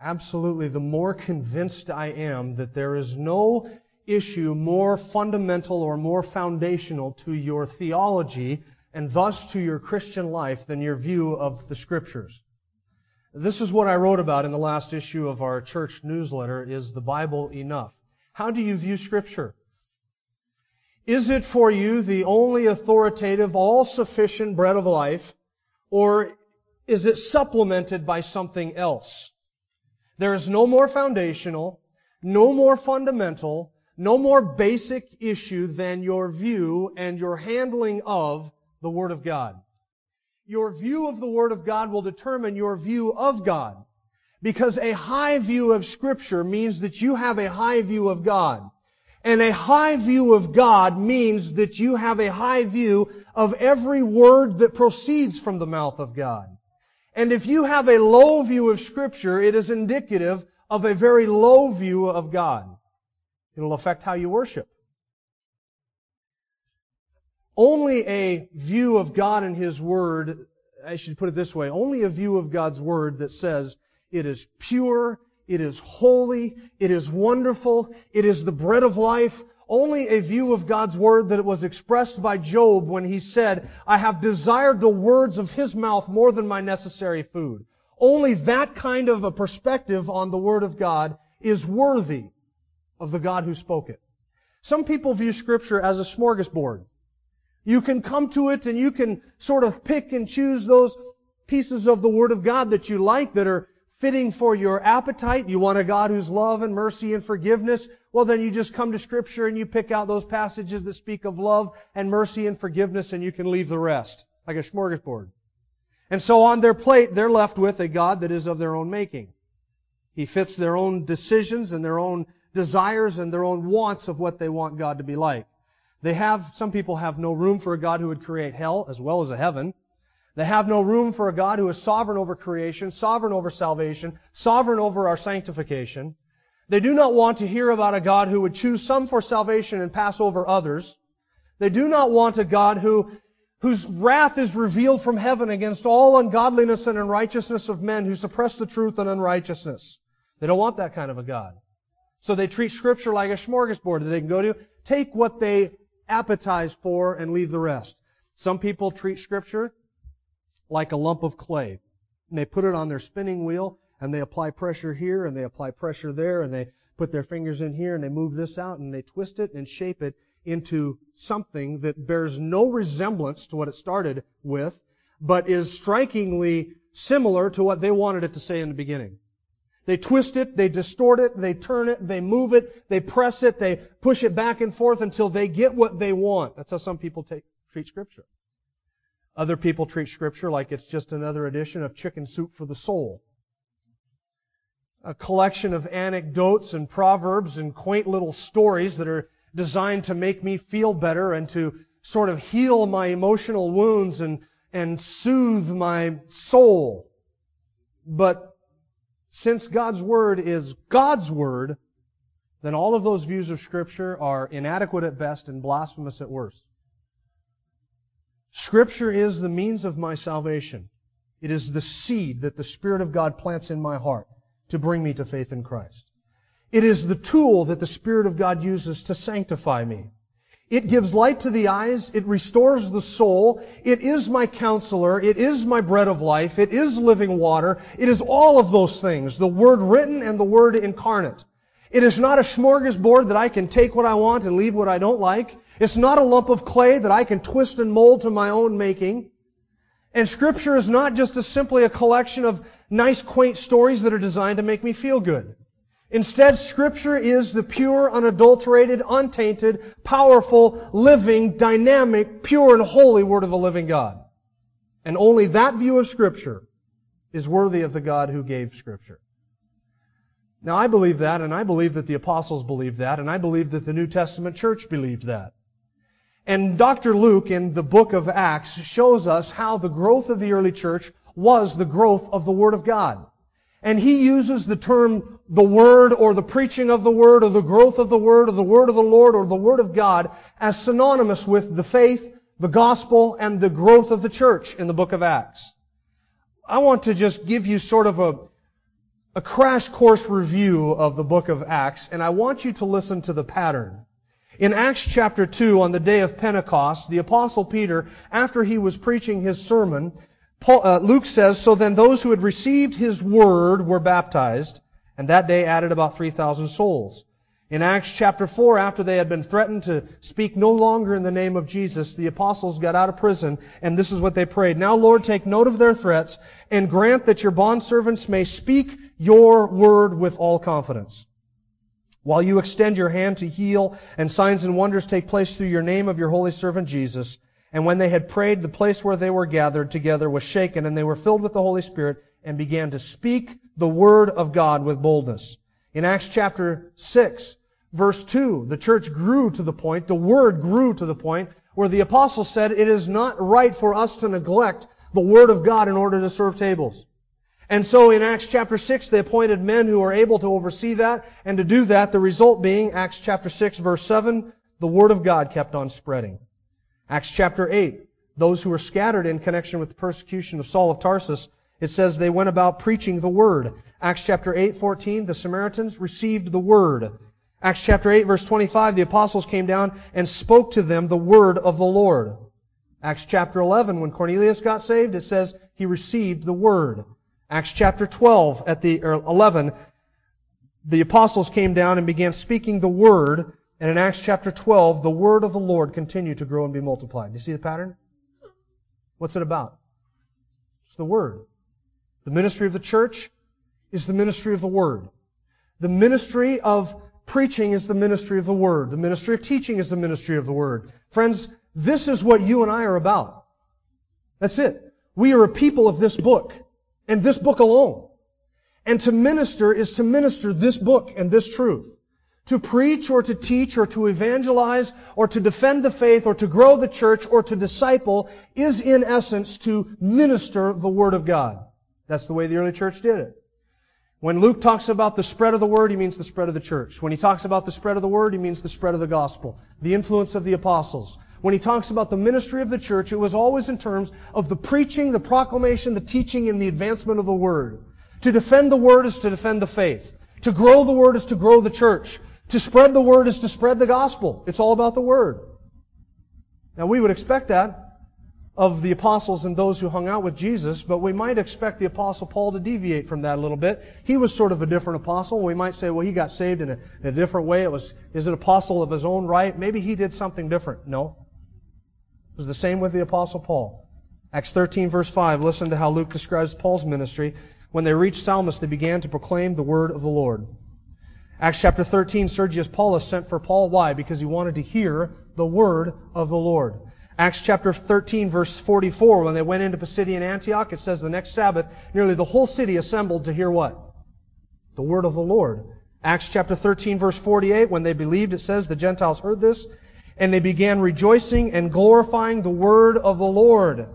absolutely the more convinced I am that there is no issue more fundamental or more foundational to your theology and thus to your Christian life than your view of the Scriptures. This is what I wrote about in the last issue of our church newsletter, Is the Bible Enough? How do you view Scripture? Is it for you the only authoritative, all-sufficient bread of life, or is it supplemented by something else? There is no more foundational, no more fundamental, no more basic issue than your view and your handling of the Word of God. Your view of the Word of God will determine your view of God. Because a high view of Scripture means that you have a high view of God. And a high view of God means that you have a high view of every word that proceeds from the mouth of God. And if you have a low view of Scripture, it is indicative of a very low view of God. It'll affect how you worship. Only a view of God and His Word, I should put it this way, only a view of God's Word that says it is pure, it is holy, it is wonderful, it is the bread of life, only a view of God's Word that was expressed by Job when he said, I have desired the words of His mouth more than my necessary food. Only that kind of a perspective on the Word of God is worthy of the God who spoke it. Some people view Scripture as a smorgasbord. You can come to it and you can sort of pick and choose those pieces of the Word of God that you like that are fitting for your appetite. You want a God who's love and mercy and forgiveness. Well, then you just come to Scripture and you pick out those passages that speak of love and mercy and forgiveness and you can leave the rest. Like a smorgasbord. And so on their plate, they're left with a God that is of their own making. He fits their own decisions and their own desires and their own wants of what they want God to be like. They have, some people have no room for a God who would create hell as well as a heaven. They have no room for a God who is sovereign over creation, sovereign over salvation, sovereign over our sanctification. They do not want to hear about a God who would choose some for salvation and pass over others. They do not want a God who, whose wrath is revealed from heaven against all ungodliness and unrighteousness of men who suppress the truth and unrighteousness. They don't want that kind of a God. So they treat Scripture like a smorgasbord that they can go to, take what they appetize for, and leave the rest. Some people treat Scripture like a lump of clay. And they put it on their spinning wheel, and they apply pressure here, and they apply pressure there, and they put their fingers in here, and they move this out, and they twist it and shape it into something that bears no resemblance to what it started with, but is strikingly similar to what they wanted it to say in the beginning. They twist it, they distort it, they turn it, they move it, they press it, they push it back and forth until they get what they want. That's how some people take, treat Scripture. Other people treat Scripture like it's just another edition of Chicken Soup for the Soul. A collection of anecdotes and proverbs and quaint little stories that are designed to make me feel better and to sort of heal my emotional wounds and, and soothe my soul. But since God's Word is God's Word, then all of those views of Scripture are inadequate at best and blasphemous at worst. Scripture is the means of my salvation. It is the seed that the Spirit of God plants in my heart to bring me to faith in Christ. It is the tool that the Spirit of God uses to sanctify me. It gives light to the eyes. It restores the soul. It is my counselor. It is my bread of life. It is living water. It is all of those things. The Word written and the Word incarnate. It is not a smorgasbord that I can take what I want and leave what I don't like. It's not a lump of clay that I can twist and mold to my own making. And Scripture is not just a, simply a collection of nice, quaint stories that are designed to make me feel good. Instead, Scripture is the pure, unadulterated, untainted, powerful, living, dynamic, pure, and holy Word of the living God. And only that view of Scripture is worthy of the God who gave Scripture. Now I believe that, and I believe that the apostles believed that, and I believe that the New Testament church believed that. And Dr. Luke in the book of Acts shows us how the growth of the early church was the growth of the Word of God. And he uses the term the Word or the preaching of the Word or the growth of the Word or the Word of the Lord or the Word of God as synonymous with the faith, the gospel, and the growth of the church in the book of Acts. I want to just give you sort of a, a crash course review of the book of Acts, and I want you to listen to the pattern. In Acts chapter 2, on the day of Pentecost, the apostle Peter, after he was preaching his sermon, Paul, uh, Luke says, So then those who had received his word were baptized, and that day added about 3,000 souls. In Acts chapter 4, after they had been threatened to speak no longer in the name of Jesus, the apostles got out of prison, and this is what they prayed. Now, Lord, take note of their threats, and grant that your bondservants may speak your word with all confidence. While you extend your hand to heal, and signs and wonders take place through your name of your holy servant Jesus. And when they had prayed, the place where they were gathered together was shaken, and they were filled with the Holy Spirit, and began to speak the word of God with boldness. In Acts chapter 6, verse 2, the church grew to the point, the word grew to the point, where the apostle said, It is not right for us to neglect the word of God in order to serve tables. And so in Acts chapter 6, they appointed men who are able to oversee that and to do that, the result being, Acts chapter 6 verse 7, the Word of God kept on spreading. Acts chapter 8, those who were scattered in connection with the persecution of Saul of Tarsus, it says they went about preaching the Word. Acts chapter 8, 14, the Samaritans received the Word. Acts chapter 8 verse 25, the apostles came down and spoke to them the Word of the Lord. Acts chapter 11, when Cornelius got saved, it says he received the Word. Acts chapter 12 at the, or 11, the apostles came down and began speaking the word, and in Acts chapter 12, the word of the Lord continued to grow and be multiplied. Do you see the pattern? What's it about? It's the word. The ministry of the church is the ministry of the word. The ministry of preaching is the ministry of the word. The ministry of teaching is the ministry of the word. Friends, this is what you and I are about. That's it. We are a people of this book and this book alone. And to minister is to minister this book and this truth. To preach or to teach or to evangelize or to defend the faith or to grow the church or to disciple is in essence to minister the Word of God. That's the way the early church did it. When Luke talks about the spread of the Word, he means the spread of the church. When he talks about the spread of the Word, he means the spread of the gospel. The influence of the apostles. When he talks about the ministry of the church, it was always in terms of the preaching, the proclamation, the teaching, and the advancement of the Word. To defend the Word is to defend the faith. To grow the Word is to grow the church. To spread the Word is to spread the gospel. It's all about the Word. Now we would expect that of the apostles and those who hung out with Jesus, but we might expect the apostle Paul to deviate from that a little bit. He was sort of a different apostle. We might say, well, he got saved in a, in a different way. It was, is an apostle of his own right? Maybe he did something different. No. It was the same with the apostle Paul. Acts 13 verse 5, listen to how Luke describes Paul's ministry. When they reached Salamis, they began to proclaim the word of the Lord. Acts chapter 13, Sergius Paulus sent for Paul. Why? Because he wanted to hear the word of the Lord. Acts chapter 13 verse 44, when they went into Pisidian Antioch, it says the next Sabbath, nearly the whole city assembled to hear what? The word of the Lord. Acts chapter 13 verse 48, when they believed, it says the Gentiles heard this, and they began rejoicing and glorifying the word of the Lord.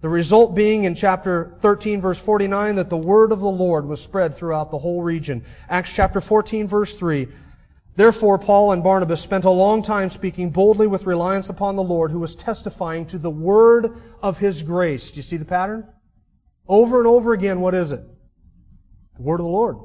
The result being in chapter 13 verse 49 that the word of the Lord was spread throughout the whole region. Acts chapter 14 verse 3, Therefore, Paul and Barnabas spent a long time speaking boldly with reliance upon the Lord, who was testifying to the word of his grace. Do you see the pattern? Over and over again, what is it? The word of the Lord.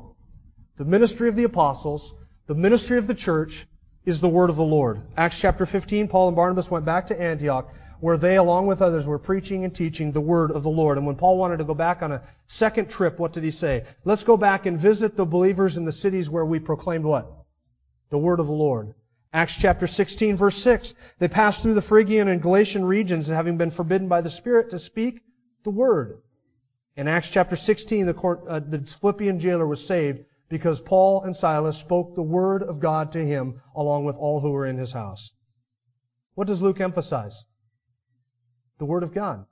The ministry of the apostles, the ministry of the church, is the word of the Lord. Acts chapter 15, Paul and Barnabas went back to Antioch, where they, along with others, were preaching and teaching the word of the Lord. And when Paul wanted to go back on a second trip, what did he say? Let's go back and visit the believers in the cities where we proclaimed what? the word of the Lord. Acts chapter 16 verse 6. They passed through the Phrygian and Galatian regions having been forbidden by the Spirit to speak the word. In Acts chapter 16, the, court, uh, the Philippian jailer was saved because Paul and Silas spoke the word of God to him along with all who were in his house. What does Luke emphasize? The word of God.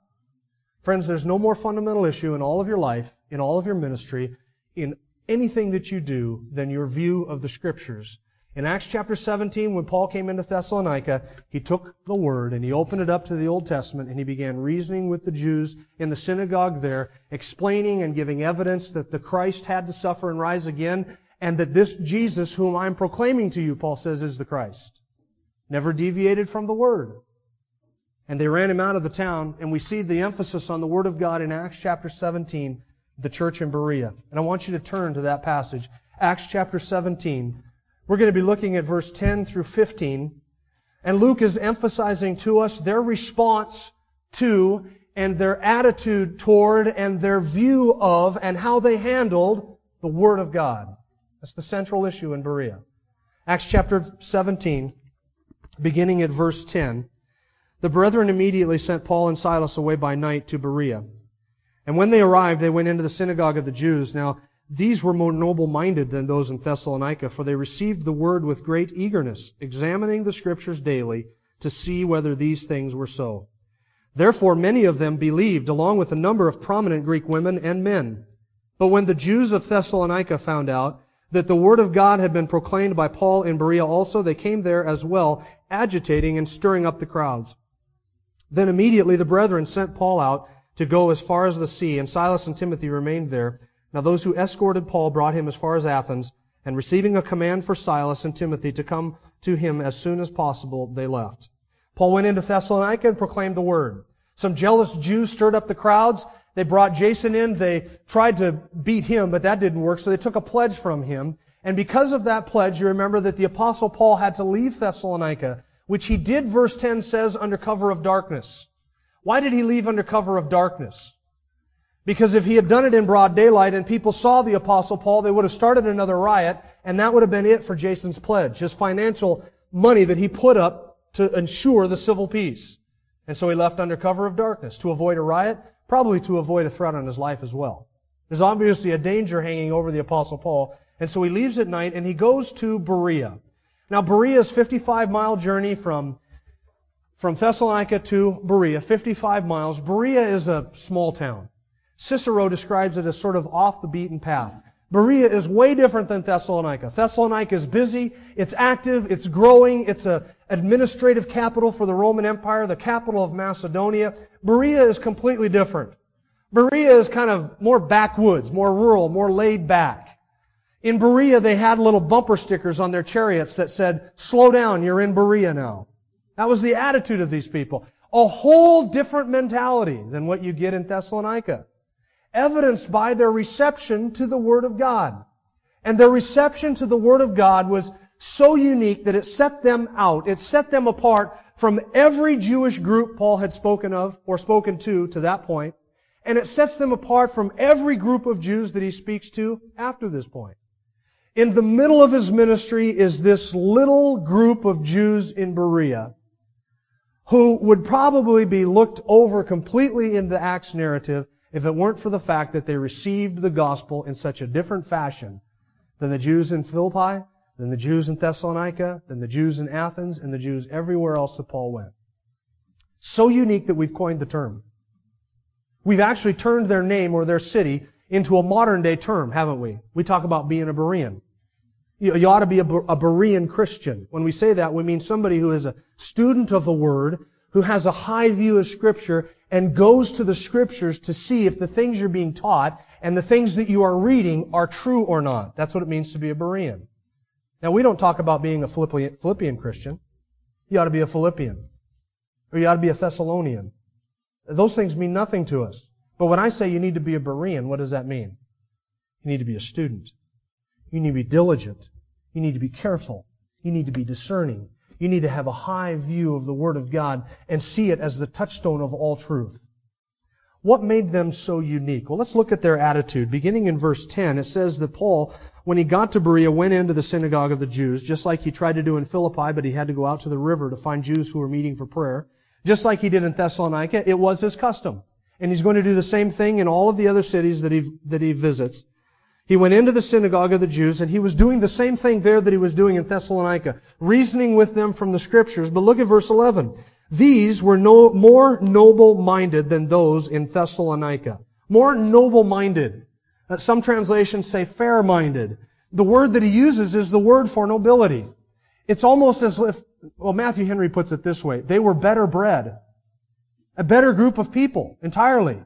Friends, there's no more fundamental issue in all of your life, in all of your ministry, in anything that you do than your view of the Scriptures. In Acts chapter 17, when Paul came into Thessalonica, he took the Word and he opened it up to the Old Testament and he began reasoning with the Jews in the synagogue there, explaining and giving evidence that the Christ had to suffer and rise again, and that this Jesus, whom I'm proclaiming to you, Paul says, is the Christ. Never deviated from the Word. And they ran him out of the town, and we see the emphasis on the Word of God in Acts chapter 17, the church in Berea. And I want you to turn to that passage. Acts chapter 17. We're going to be looking at verse 10 through 15. And Luke is emphasizing to us their response to and their attitude toward and their view of and how they handled the Word of God. That's the central issue in Berea. Acts chapter 17, beginning at verse 10. The brethren immediately sent Paul and Silas away by night to Berea. And when they arrived, they went into the synagogue of the Jews. Now, these were more noble-minded than those in Thessalonica, for they received the word with great eagerness, examining the scriptures daily to see whether these things were so. Therefore many of them believed, along with a number of prominent Greek women and men. But when the Jews of Thessalonica found out that the word of God had been proclaimed by Paul in Berea also, they came there as well, agitating and stirring up the crowds. Then immediately the brethren sent Paul out to go as far as the sea, and Silas and Timothy remained there. Now those who escorted Paul brought him as far as Athens, and receiving a command for Silas and Timothy to come to him as soon as possible, they left. Paul went into Thessalonica and proclaimed the word. Some jealous Jews stirred up the crowds. They brought Jason in. They tried to beat him, but that didn't work, so they took a pledge from him. And because of that pledge, you remember that the apostle Paul had to leave Thessalonica, which he did, verse 10 says, under cover of darkness. Why did he leave under cover of darkness? Because if he had done it in broad daylight and people saw the apostle Paul, they would have started another riot, and that would have been it for Jason's pledge, his financial money that he put up to ensure the civil peace. And so he left under cover of darkness to avoid a riot, probably to avoid a threat on his life as well. There's obviously a danger hanging over the apostle Paul, and so he leaves at night and he goes to Berea. Now Berea is 55 mile journey from from Thessalonica to Berea, 55 miles. Berea is a small town. Cicero describes it as sort of off the beaten path. Berea is way different than Thessalonica. Thessalonica is busy, it's active, it's growing, it's an administrative capital for the Roman Empire, the capital of Macedonia. Berea is completely different. Berea is kind of more backwoods, more rural, more laid back. In Berea, they had little bumper stickers on their chariots that said, slow down, you're in Berea now. That was the attitude of these people. A whole different mentality than what you get in Thessalonica evidenced by their reception to the Word of God. And their reception to the Word of God was so unique that it set them out. It set them apart from every Jewish group Paul had spoken of or spoken to to that point. And it sets them apart from every group of Jews that he speaks to after this point. In the middle of his ministry is this little group of Jews in Berea who would probably be looked over completely in the Acts narrative if it weren't for the fact that they received the gospel in such a different fashion than the Jews in Philippi, than the Jews in Thessalonica, than the Jews in Athens, and the Jews everywhere else that Paul went. So unique that we've coined the term. We've actually turned their name or their city into a modern day term, haven't we? We talk about being a Berean. You, ought to be a Berean Christian. When we say that, we mean somebody who is a student of the Word, who has a high view of Scripture and goes to the Scriptures to see if the things you're being taught and the things that you are reading are true or not. That's what it means to be a Berean. Now, we don't talk about being a Philippian, Christian. You ought to be a Philippian. Or you ought to be a Thessalonian. Those things mean nothing to us. But when I say you need to be a Berean, what does that mean? You need to be a student. You need to be diligent. You need to be careful. You need to be discerning. You need to have a high view of the Word of God and see it as the touchstone of all truth. What made them so unique? Well, let's look at their attitude. Beginning in verse 10, it says that Paul, when he got to Berea, went into the synagogue of the Jews, just like he tried to do in Philippi, but he had to go out to the river to find Jews who were meeting for prayer. Just like he did in Thessalonica, it was his custom. And he's going to do the same thing in all of the other cities that he, that he visits. He went into the synagogue of the Jews and he was doing the same thing there that he was doing in Thessalonica, reasoning with them from the scriptures. But look at verse 11. These were no, more noble-minded than those in Thessalonica. More noble-minded. Uh, some translations say fair-minded. The word that he uses is the word for nobility. It's almost as if, well, Matthew Henry puts it this way, they were better bred. A better group of people, entirely.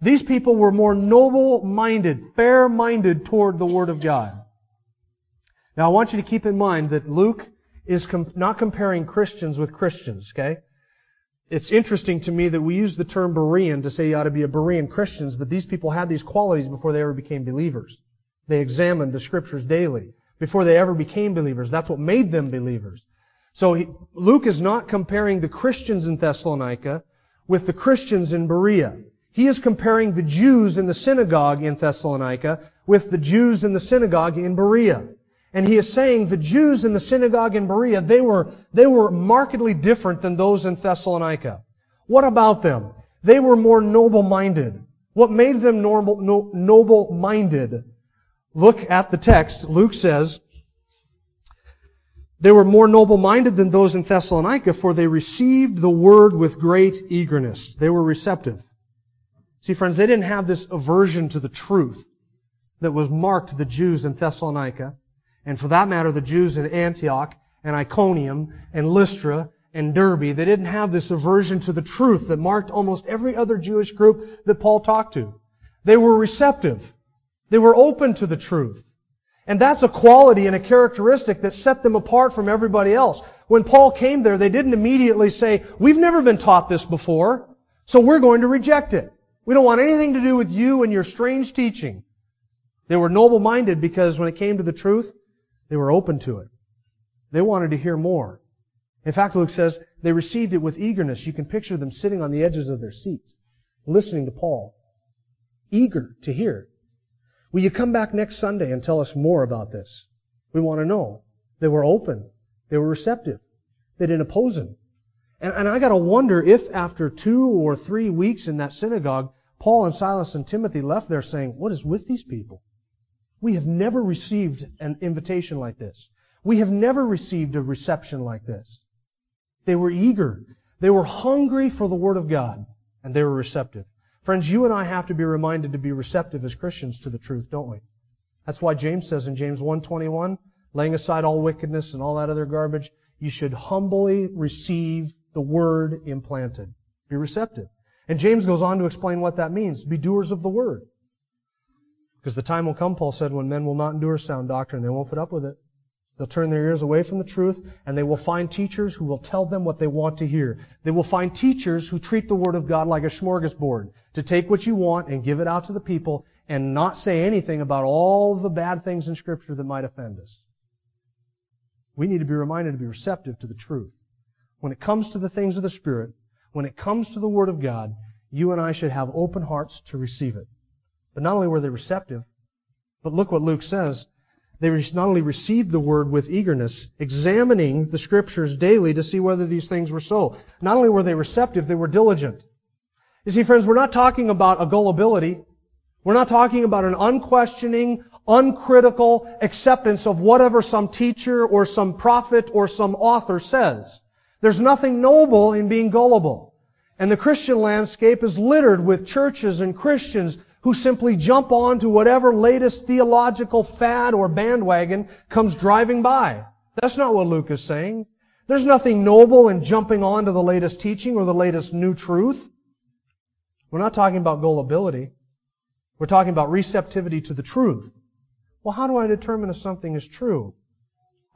These people were more noble-minded, fair-minded toward the Word of God. Now I want you to keep in mind that Luke is com- not comparing Christians with Christians, okay? It's interesting to me that we use the term Berean to say you ought to be a Berean Christians, but these people had these qualities before they ever became believers. They examined the scriptures daily before they ever became believers. That's what made them believers. So he, Luke is not comparing the Christians in Thessalonica with the Christians in Berea. He is comparing the Jews in the synagogue in Thessalonica with the Jews in the synagogue in Berea. And he is saying the Jews in the synagogue in Berea, they were, they were markedly different than those in Thessalonica. What about them? They were more noble-minded. What made them normal, no, noble-minded? Look at the text. Luke says, they were more noble-minded than those in Thessalonica, for they received the word with great eagerness. They were receptive. See, friends, they didn't have this aversion to the truth that was marked the Jews in Thessalonica and for that matter, the Jews in Antioch and Iconium and Lystra and Derbe, they didn't have this aversion to the truth that marked almost every other Jewish group that Paul talked to. They were receptive. They were open to the truth. And that's a quality and a characteristic that set them apart from everybody else. When Paul came there, they didn't immediately say, we've never been taught this before, so we're going to reject it. We don't want anything to do with you and your strange teaching. They were noble-minded because when it came to the truth, they were open to it. They wanted to hear more. In fact, Luke says they received it with eagerness. You can picture them sitting on the edges of their seats, listening to Paul, eager to hear. Will you come back next Sunday and tell us more about this? We want to know. They were open. They were receptive. They didn't oppose him. And, and I gotta wonder if after two or three weeks in that synagogue, Paul and Silas and Timothy left there saying, what is with these people? We have never received an invitation like this. We have never received a reception like this. They were eager. They were hungry for the Word of God, and they were receptive. Friends, you and I have to be reminded to be receptive as Christians to the truth, don't we? That's why James says in James 1:21, laying aside all wickedness and all that other garbage, you should humbly receive the word implanted. Be receptive. And James goes on to explain what that means. Be doers of the word. Because the time will come, Paul said, when men will not endure sound doctrine. They won't put up with it. They'll turn their ears away from the truth, and they will find teachers who will tell them what they want to hear. They will find teachers who treat the Word of God like a smorgasbord, to take what you want and give it out to the people, and not say anything about all the bad things in Scripture that might offend us. We need to be reminded to be receptive to the truth. When it comes to the things of the Spirit, when it comes to the Word of God, you and I should have open hearts to receive it. But not only were they receptive, but look what Luke says. They not only received the word with eagerness, examining the scriptures daily to see whether these things were so. Not only were they receptive, they were diligent. You see, friends, we're not talking about a gullibility. We're not talking about an unquestioning, uncritical acceptance of whatever some teacher or some prophet or some author says. There's nothing noble in being gullible. And the Christian landscape is littered with churches and Christians who simply jump on to whatever latest theological fad or bandwagon comes driving by. That's not what Luke is saying. There's nothing noble in jumping on to the latest teaching or the latest new truth. We're not talking about gullibility. We're talking about receptivity to the truth. Well, how do I determine if something is true?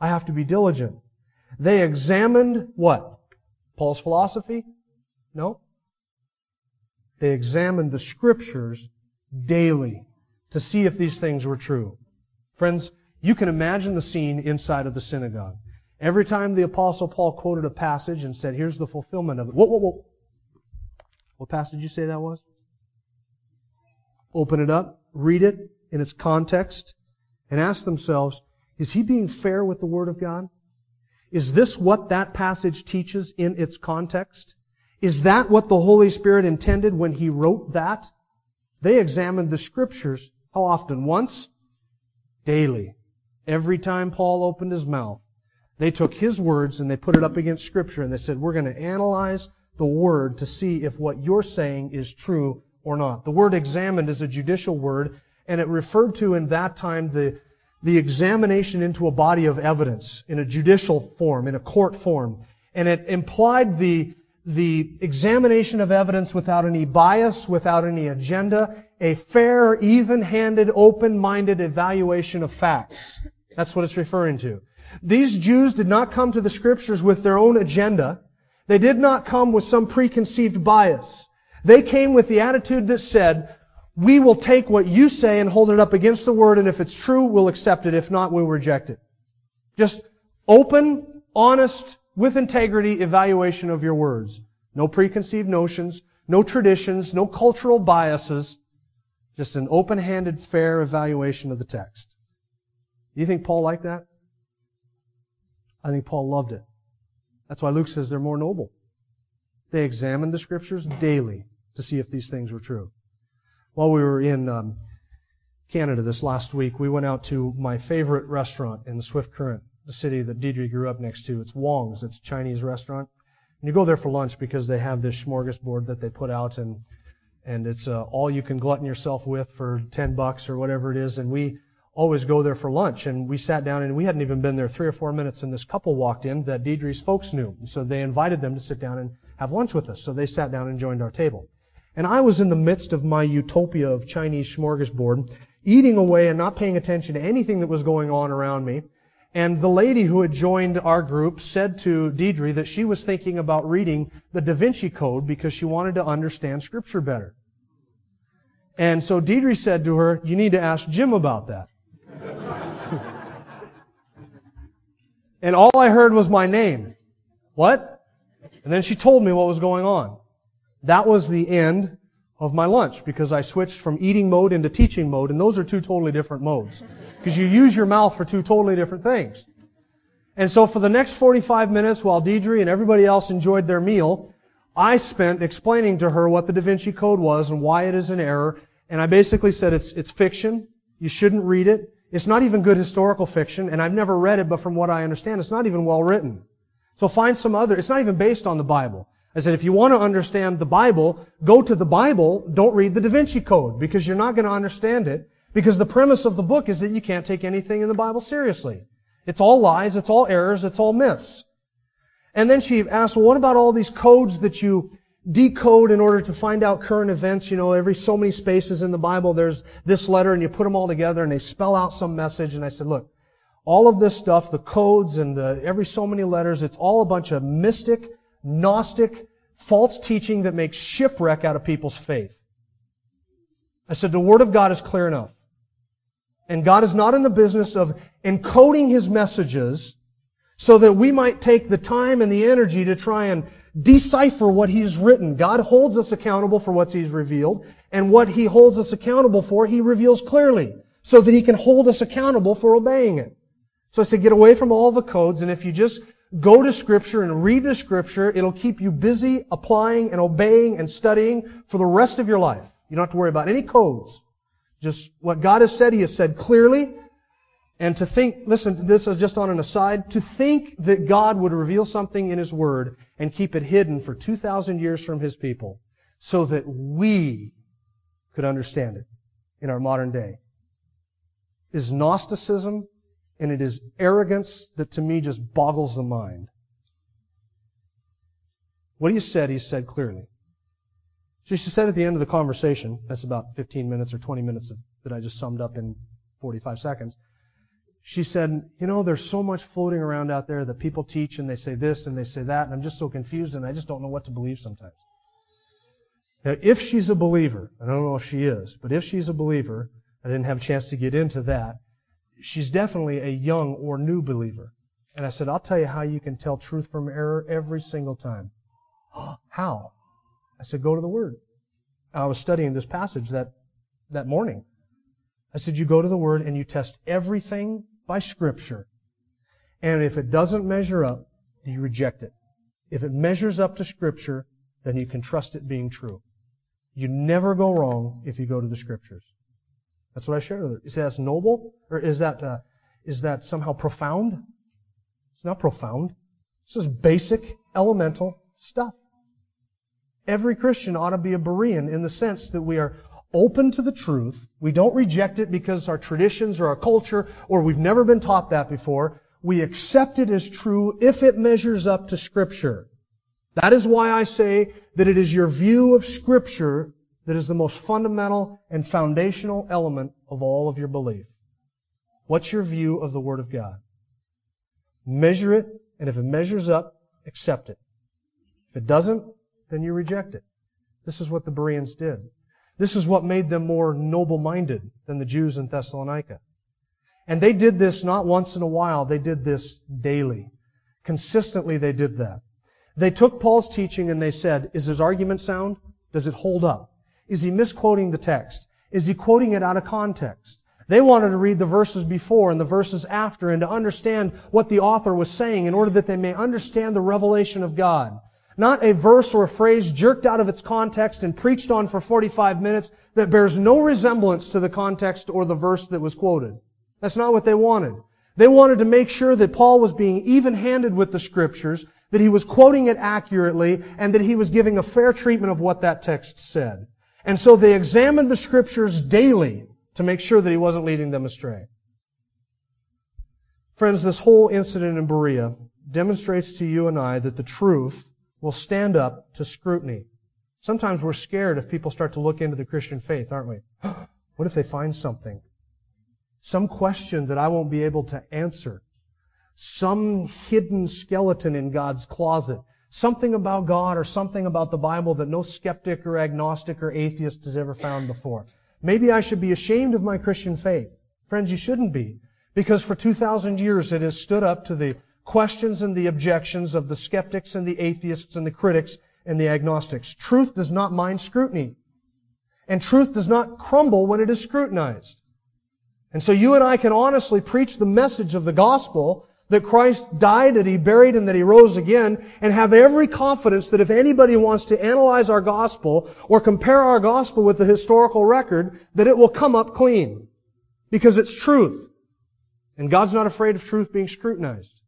I have to be diligent. They examined what? Paul's philosophy? No. They examined the scriptures daily to see if these things were true. Friends, you can imagine the scene inside of the synagogue. Every time the apostle Paul quoted a passage and said, here's the fulfillment of it. Whoa, whoa, whoa. What passage did you say that was? Open it up, read it in its context, and ask themselves, is he being fair with the Word of God? Is this what that passage teaches in its context? Is that what the Holy Spirit intended when he wrote that? They examined the scriptures how often? Once? Daily. Every time Paul opened his mouth, they took his words and they put it up against scripture and they said, we're going to analyze the word to see if what you're saying is true or not. The word examined is a judicial word And it referred to in that time the, the examination into a body of evidence in a judicial form, in a court form. And it implied the, the examination of evidence without any bias, without any agenda, a fair, even-handed, open-minded evaluation of facts. That's what it's referring to. These Jews did not come to the scriptures with their own agenda. They did not come with some preconceived bias. They came with the attitude that said, we will take what you say and hold it up against the word, and if it's true, we'll accept it. If not, we'll reject it. Just open, honest, with integrity evaluation of your words. No preconceived notions, no traditions, no cultural biases. Just an open-handed, fair evaluation of the text. Do You think Paul liked that? I think Paul loved it. That's why Luke says they're more noble. They examined the scriptures daily to see if these things were true. While we were in um, Canada this last week, we went out to my favorite restaurant in Swift Current, the city that Deidre grew up next to. It's Wong's. It's a Chinese restaurant. And you go there for lunch because they have this smorgasbord that they put out and and it's uh, all you can glutton yourself with for 10 bucks or whatever it is. And we always go there for lunch. And we sat down and we hadn't even been there three or four minutes and this couple walked in that Deidre's folks knew. So they invited them to sit down and have lunch with us. So they sat down and joined our table. And I was in the midst of my utopia of Chinese smorgasbord, eating away and not paying attention to anything that was going on around me. And the lady who had joined our group said to Deidre that she was thinking about reading the Da Vinci Code because she wanted to understand Scripture better. And so Deidre said to her, you need to ask Jim about that. and all I heard was my name. What? And then she told me what was going on. That was the end of my lunch because I switched from eating mode into teaching mode, and those are two totally different modes. Because you use your mouth for two totally different things. And so for the next 45 minutes while Deidre and everybody else enjoyed their meal, I spent explaining to her what the Da Vinci Code was and why it is an error. And I basically said it's, it's fiction. You shouldn't read it. It's not even good historical fiction, and I've never read it, but from what I understand, it's not even well written. So find some other, it's not even based on the Bible. I said, if you want to understand the Bible, go to the Bible, don't read the Da Vinci Code, because you're not going to understand it, because the premise of the book is that you can't take anything in the Bible seriously. It's all lies, it's all errors, it's all myths. And then she asked, well, what about all these codes that you decode in order to find out current events? You know, every so many spaces in the Bible, there's this letter, and you put them all together, and they spell out some message. And I said, look, all of this stuff, the codes and the, every so many letters, it's all a bunch of mystic, Gnostic, false teaching that makes shipwreck out of people's faith. I said, the Word of God is clear enough. And God is not in the business of encoding His messages so that we might take the time and the energy to try and decipher what He's written. God holds us accountable for what He's revealed, and what He holds us accountable for, He reveals clearly, so that He can hold us accountable for obeying it. So I said, get away from all the codes, and if you just Go to Scripture and read the Scripture. It'll keep you busy applying and obeying and studying for the rest of your life. You don't have to worry about any codes. Just what God has said, He has said clearly. And to think, listen, this is just on an aside, to think that God would reveal something in His Word and keep it hidden for 2,000 years from His people so that we could understand it in our modern day is Gnosticism and it is arrogance that to me just boggles the mind. What he said, he said clearly. So she said at the end of the conversation, that's about 15 minutes or 20 minutes of, that I just summed up in 45 seconds. She said, you know, there's so much floating around out there that people teach and they say this and they say that, and I'm just so confused and I just don't know what to believe sometimes. Now, if she's a believer, I don't know if she is, but if she's a believer, I didn't have a chance to get into that she's definitely a young or new believer. And I said, I'll tell you how you can tell truth from error every single time. how? I said, go to the Word. I was studying this passage that, that morning. I said, you go to the Word and you test everything by Scripture. And if it doesn't measure up, you reject it. If it measures up to Scripture, then you can trust it being true. You never go wrong if you go to the Scriptures. That's what I shared with her. Is that noble? Or is that, uh, is that somehow profound? It's not profound. This is basic, elemental stuff. Every Christian ought to be a Berean in the sense that we are open to the truth. We don't reject it because our traditions or our culture or we've never been taught that before. We accept it as true if it measures up to Scripture. That is why I say that it is your view of Scripture that is the most fundamental and foundational element of all of your belief. What's your view of the Word of God? Measure it, and if it measures up, accept it. If it doesn't, then you reject it. This is what the Bereans did. This is what made them more noble-minded than the Jews in Thessalonica. And they did this not once in a while, they did this daily. Consistently they did that. They took Paul's teaching and they said, is his argument sound? Does it hold up? Is he misquoting the text? Is he quoting it out of context? They wanted to read the verses before and the verses after and to understand what the author was saying in order that they may understand the revelation of God. Not a verse or a phrase jerked out of its context and preached on for 45 minutes that bears no resemblance to the context or the verse that was quoted. That's not what they wanted. They wanted to make sure that Paul was being even-handed with the scriptures, that he was quoting it accurately, and that he was giving a fair treatment of what that text said. And so they examined the scriptures daily to make sure that he wasn't leading them astray. Friends, this whole incident in Berea demonstrates to you and I that the truth will stand up to scrutiny. Sometimes we're scared if people start to look into the Christian faith, aren't we? what if they find something? Some question that I won't be able to answer. Some hidden skeleton in God's closet. Something about God or something about the Bible that no skeptic or agnostic or atheist has ever found before. Maybe I should be ashamed of my Christian faith. Friends, you shouldn't be. Because for 2,000 years it has stood up to the questions and the objections of the skeptics and the atheists and the critics and the agnostics. Truth does not mind scrutiny. And truth does not crumble when it is scrutinized. And so you and I can honestly preach the message of the gospel that Christ died, that He buried, and that He rose again, and have every confidence that if anybody wants to analyze our gospel or compare our gospel with the historical record, that it will come up clean. Because it's truth. And God's not afraid of truth being scrutinized.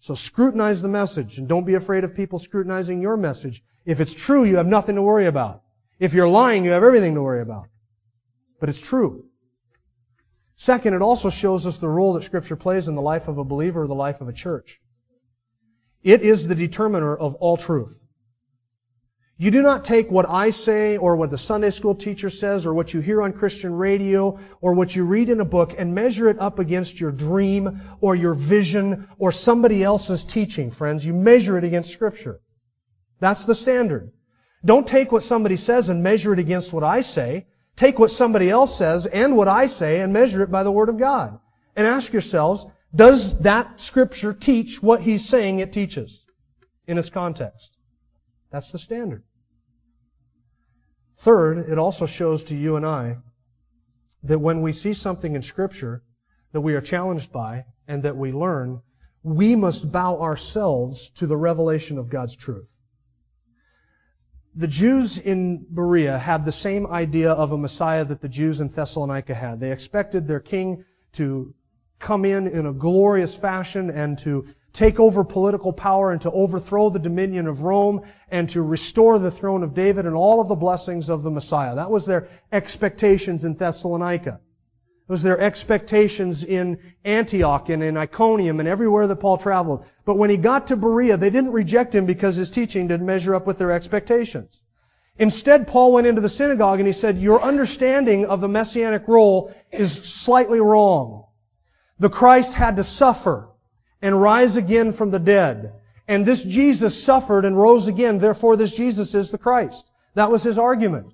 So scrutinize the message and don't be afraid of people scrutinizing your message. If it's true, you have nothing to worry about. If you're lying, you have everything to worry about. But it's true. Second, it also shows us the role that Scripture plays in the life of a believer or the life of a church. It is the determiner of all truth. You do not take what I say or what the Sunday school teacher says or what you hear on Christian radio or what you read in a book and measure it up against your dream or your vision or somebody else's teaching, friends. You measure it against Scripture. That's the standard. Don't take what somebody says and measure it against what I say. Take what somebody else says and what I say and measure it by the Word of God. And ask yourselves, does that Scripture teach what he's saying it teaches in its context? That's the standard. Third, it also shows to you and I that when we see something in Scripture that we are challenged by and that we learn, we must bow ourselves to the revelation of God's truth. The Jews in Berea had the same idea of a Messiah that the Jews in Thessalonica had. They expected their king to come in in a glorious fashion and to take over political power and to overthrow the dominion of Rome and to restore the throne of David and all of the blessings of the Messiah. That was their expectations in Thessalonica. It was their expectations in Antioch and in Iconium and everywhere that Paul traveled. But when he got to Berea, they didn't reject him because his teaching didn't measure up with their expectations. Instead, Paul went into the synagogue and he said, your understanding of the messianic role is slightly wrong. The Christ had to suffer and rise again from the dead. And this Jesus suffered and rose again, therefore this Jesus is the Christ. That was his argument.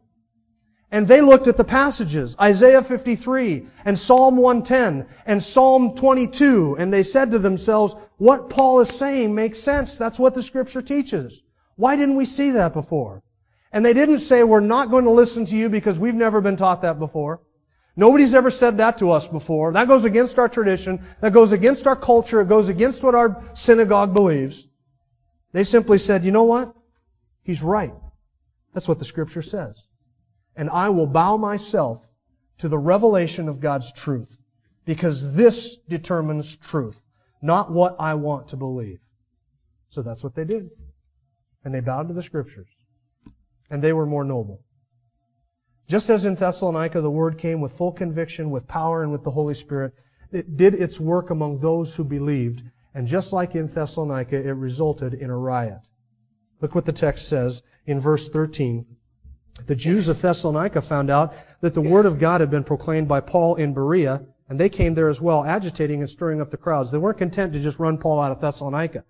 And they looked at the passages, Isaiah 53 and Psalm 110 and Psalm 22, and they said to themselves, what Paul is saying makes sense. That's what the scripture teaches. Why didn't we see that before? And they didn't say, we're not going to listen to you because we've never been taught that before. Nobody's ever said that to us before. That goes against our tradition. That goes against our culture. It goes against what our synagogue believes. They simply said, you know what? He's right. That's what the scripture says. And I will bow myself to the revelation of God's truth. Because this determines truth, not what I want to believe. So that's what they did. And they bowed to the scriptures. And they were more noble. Just as in Thessalonica the word came with full conviction, with power, and with the Holy Spirit, it did its work among those who believed. And just like in Thessalonica, it resulted in a riot. Look what the text says in verse 13. The Jews of Thessalonica found out that the word of God had been proclaimed by Paul in Berea, and they came there as well, agitating and stirring up the crowds. They weren't content to just run Paul out of Thessalonica.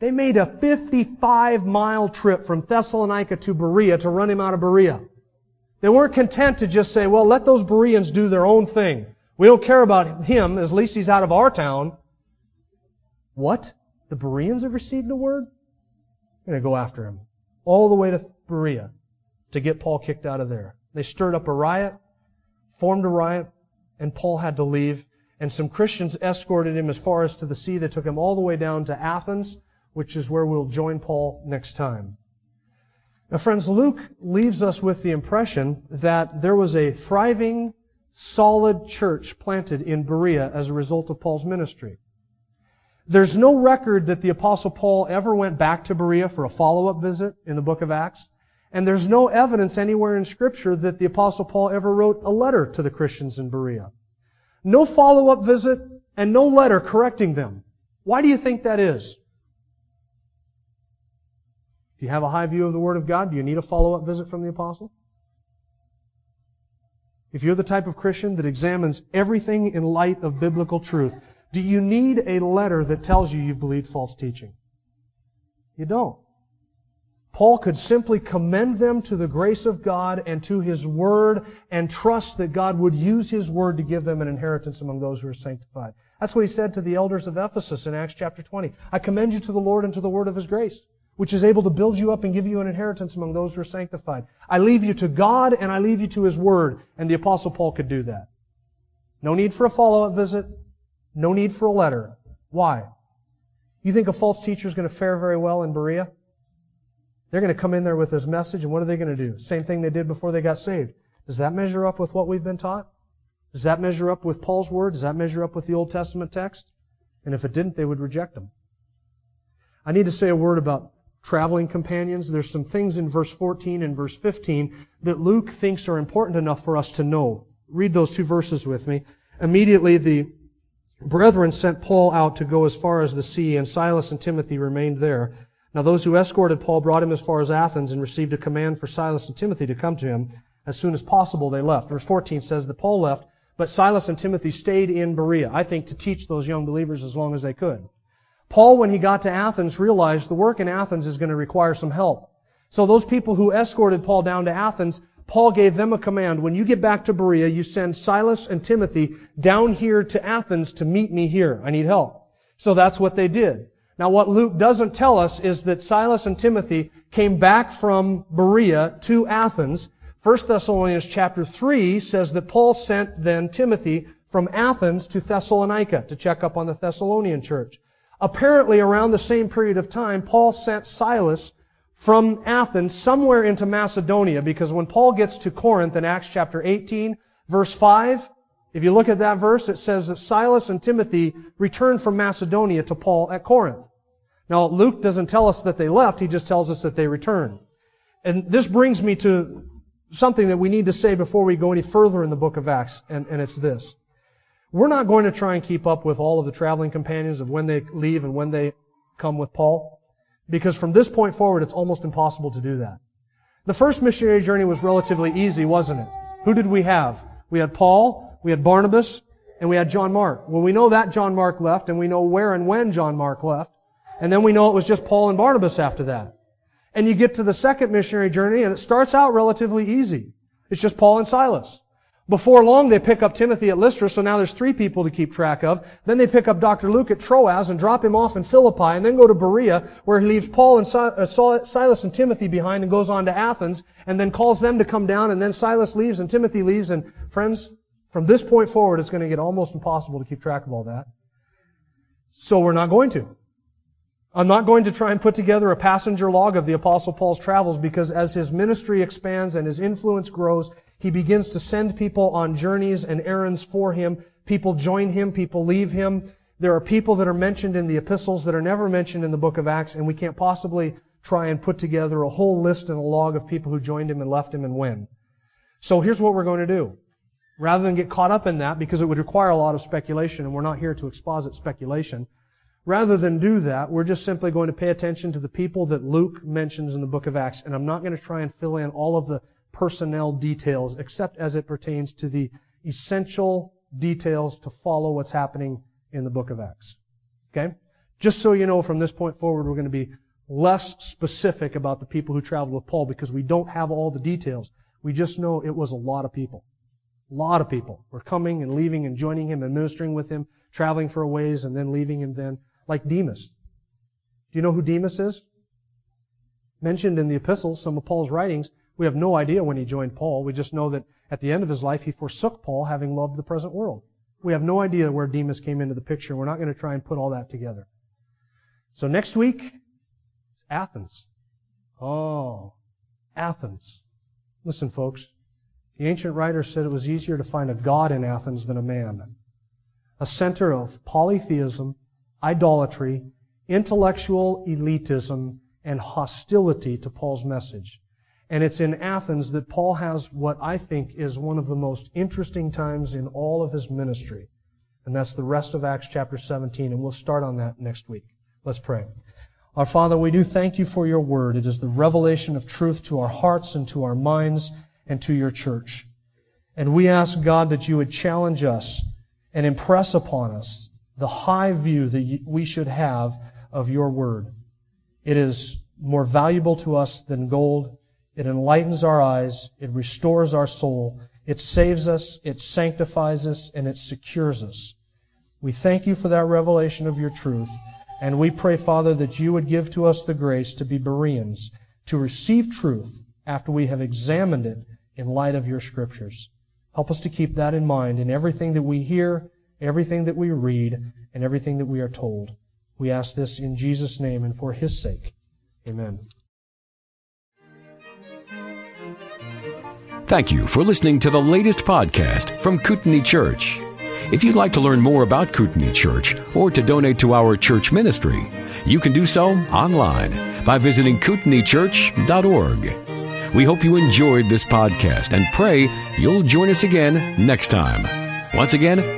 They made a 55 mile trip from Thessalonica to Berea to run him out of Berea. They weren't content to just say, well, let those Bereans do their own thing. We don't care about him, at least he's out of our town. What? The Bereans have received the word? We're going to go after him. All the way to Berea to get Paul kicked out of there. They stirred up a riot, formed a riot, and Paul had to leave. And some Christians escorted him as far as to the sea. They took him all the way down to Athens, which is where we'll join Paul next time. Now, friends, Luke leaves us with the impression that there was a thriving, solid church planted in Berea as a result of Paul's ministry. There's no record that the Apostle Paul ever went back to Berea for a follow-up visit in the book of Acts. And there's no evidence anywhere in Scripture that the Apostle Paul ever wrote a letter to the Christians in Berea. No follow-up visit and no letter correcting them. Why do you think that is? If you have a high view of the Word of God, do you need a follow-up visit from the Apostle? If you're the type of Christian that examines everything in light of biblical truth, do you need a letter that tells you you've believed false teaching? You don't. Paul could simply commend them to the grace of God and to His Word and trust that God would use His Word to give them an inheritance among those who are sanctified. That's what he said to the elders of Ephesus in Acts chapter 20. I commend you to the Lord and to the Word of His grace, which is able to build you up and give you an inheritance among those who are sanctified. I leave you to God and I leave you to His Word. And the Apostle Paul could do that. No need for a follow-up visit. No need for a letter. Why? You think a false teacher is going to fare very well in Berea? They're going to come in there with this message, and what are they going to do? Same thing they did before they got saved. Does that measure up with what we've been taught? Does that measure up with Paul's word? Does that measure up with the Old Testament text? And if it didn't, they would reject them. I need to say a word about traveling companions. There's some things in verse 14 and verse 15 that Luke thinks are important enough for us to know. Read those two verses with me. Immediately the brethren sent Paul out to go as far as the sea, and Silas and Timothy remained there. Now those who escorted Paul brought him as far as Athens and received a command for Silas and Timothy to come to him. As soon as possible they left. Verse 14 says that Paul left, but Silas and Timothy stayed in Berea, I think to teach those young believers as long as they could. Paul, when he got to Athens, realized the work in Athens is going to require some help. So those people who escorted Paul down to Athens Paul gave them a command. When you get back to Berea, you send Silas and Timothy down here to Athens to meet me here. I need help. So that's what they did. Now what Luke doesn't tell us is that Silas and Timothy came back from Berea to Athens. 1 Thessalonians chapter 3 says that Paul sent then Timothy from Athens to Thessalonica to check up on the Thessalonian church. Apparently around the same period of time, Paul sent Silas from Athens somewhere into Macedonia because when Paul gets to Corinth in Acts chapter 18, verse 5, if you look at that verse, it says that Silas and Timothy returned from Macedonia to Paul at Corinth. Now, Luke doesn't tell us that they left, he just tells us that they returned. And this brings me to something that we need to say before we go any further in the book of Acts, and, and it's this. We're not going to try and keep up with all of the traveling companions of when they leave and when they come with Paul. Because from this point forward, it's almost impossible to do that. The first missionary journey was relatively easy, wasn't it? Who did we have? We had Paul, we had Barnabas, and we had John Mark. Well, we know that John Mark left, and we know where and when John Mark left. And then we know it was just Paul and Barnabas after that. And you get to the second missionary journey, and it starts out relatively easy. It's just Paul and Silas. Before long, they pick up Timothy at Lystra, so now there's three people to keep track of. Then they pick up Dr. Luke at Troas and drop him off in Philippi, and then go to Berea, where he leaves Paul and uh, Silas and Timothy behind and goes on to Athens, and then calls them to come down, and then Silas leaves and Timothy leaves, and friends, from this point forward, it's going to get almost impossible to keep track of all that. So we're not going to. I'm not going to try and put together a passenger log of the Apostle Paul's travels because as his ministry expands and his influence grows, he begins to send people on journeys and errands for him. People join him, people leave him. There are people that are mentioned in the epistles that are never mentioned in the book of Acts, and we can't possibly try and put together a whole list and a log of people who joined him and left him and when. So here's what we're going to do. Rather than get caught up in that, because it would require a lot of speculation, and we're not here to exposit speculation, rather than do that, we're just simply going to pay attention to the people that Luke mentions in the book of Acts. And I'm not going to try and fill in all of the personnel details, except as it pertains to the essential details to follow what's happening in the book of Acts. Okay? Just so you know, from this point forward, we're going to be less specific about the people who traveled with Paul because we don't have all the details. We just know it was a lot of people. A lot of people were coming and leaving and joining him and ministering with him, traveling for a ways and then leaving him then, like Demas. Do you know who Demas is? Mentioned in the epistles, some of Paul's writings, we have no idea when he joined Paul. We just know that at the end of his life, he forsook Paul, having loved the present world. We have no idea where Demas came into the picture. We're not going to try and put all that together. So next week, it's Athens. Oh, Athens. Listen, folks. The ancient writer said it was easier to find a god in Athens than a man. A center of polytheism, idolatry, intellectual elitism, and hostility to Paul's message. And it's in Athens that Paul has what I think is one of the most interesting times in all of his ministry. And that's the rest of Acts chapter 17. And we'll start on that next week. Let's pray. Our Father, we do thank you for your word. It is the revelation of truth to our hearts and to our minds and to your church. And we ask God that you would challenge us and impress upon us the high view that we should have of your word. It is more valuable to us than gold. It enlightens our eyes. It restores our soul. It saves us. It sanctifies us and it secures us. We thank you for that revelation of your truth. And we pray, Father, that you would give to us the grace to be Bereans, to receive truth after we have examined it in light of your scriptures. Help us to keep that in mind in everything that we hear, everything that we read, and everything that we are told. We ask this in Jesus' name and for his sake. Amen. Thank you for listening to the latest podcast from Kootenai Church. If you'd like to learn more about Kootenai Church or to donate to our church ministry, you can do so online by visiting kootenaichurch.org. We hope you enjoyed this podcast and pray you'll join us again next time. Once again,